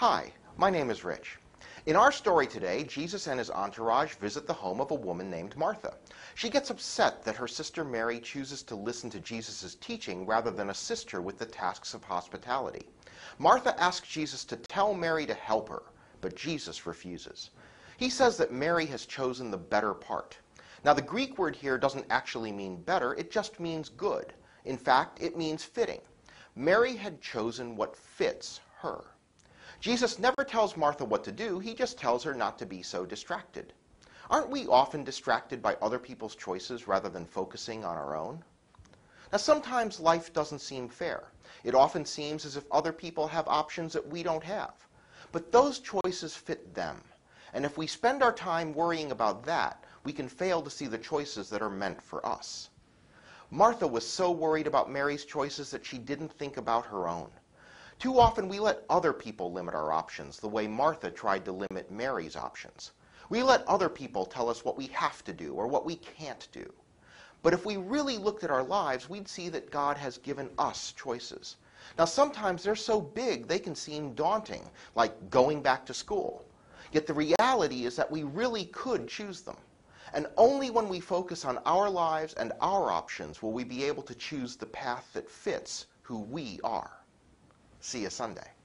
Hi, my name is Rich. In our story today, Jesus and his entourage visit the home of a woman named Martha. She gets upset that her sister Mary chooses to listen to Jesus' teaching rather than assist her with the tasks of hospitality. Martha asks Jesus to tell Mary to help her, but Jesus refuses. He says that Mary has chosen the better part. Now, the Greek word here doesn't actually mean better, it just means good. In fact, it means fitting. Mary had chosen what fits her. Jesus never tells Martha what to do, he just tells her not to be so distracted. Aren't we often distracted by other people's choices rather than focusing on our own? Now, sometimes life doesn't seem fair. It often seems as if other people have options that we don't have. But those choices fit them. And if we spend our time worrying about that, we can fail to see the choices that are meant for us. Martha was so worried about Mary's choices that she didn't think about her own. Too often we let other people limit our options the way Martha tried to limit Mary's options. We let other people tell us what we have to do or what we can't do. But if we really looked at our lives, we'd see that God has given us choices. Now, sometimes they're so big they can seem daunting, like going back to school. Yet the reality is that we really could choose them. And only when we focus on our lives and our options will we be able to choose the path that fits who we are. See you Sunday.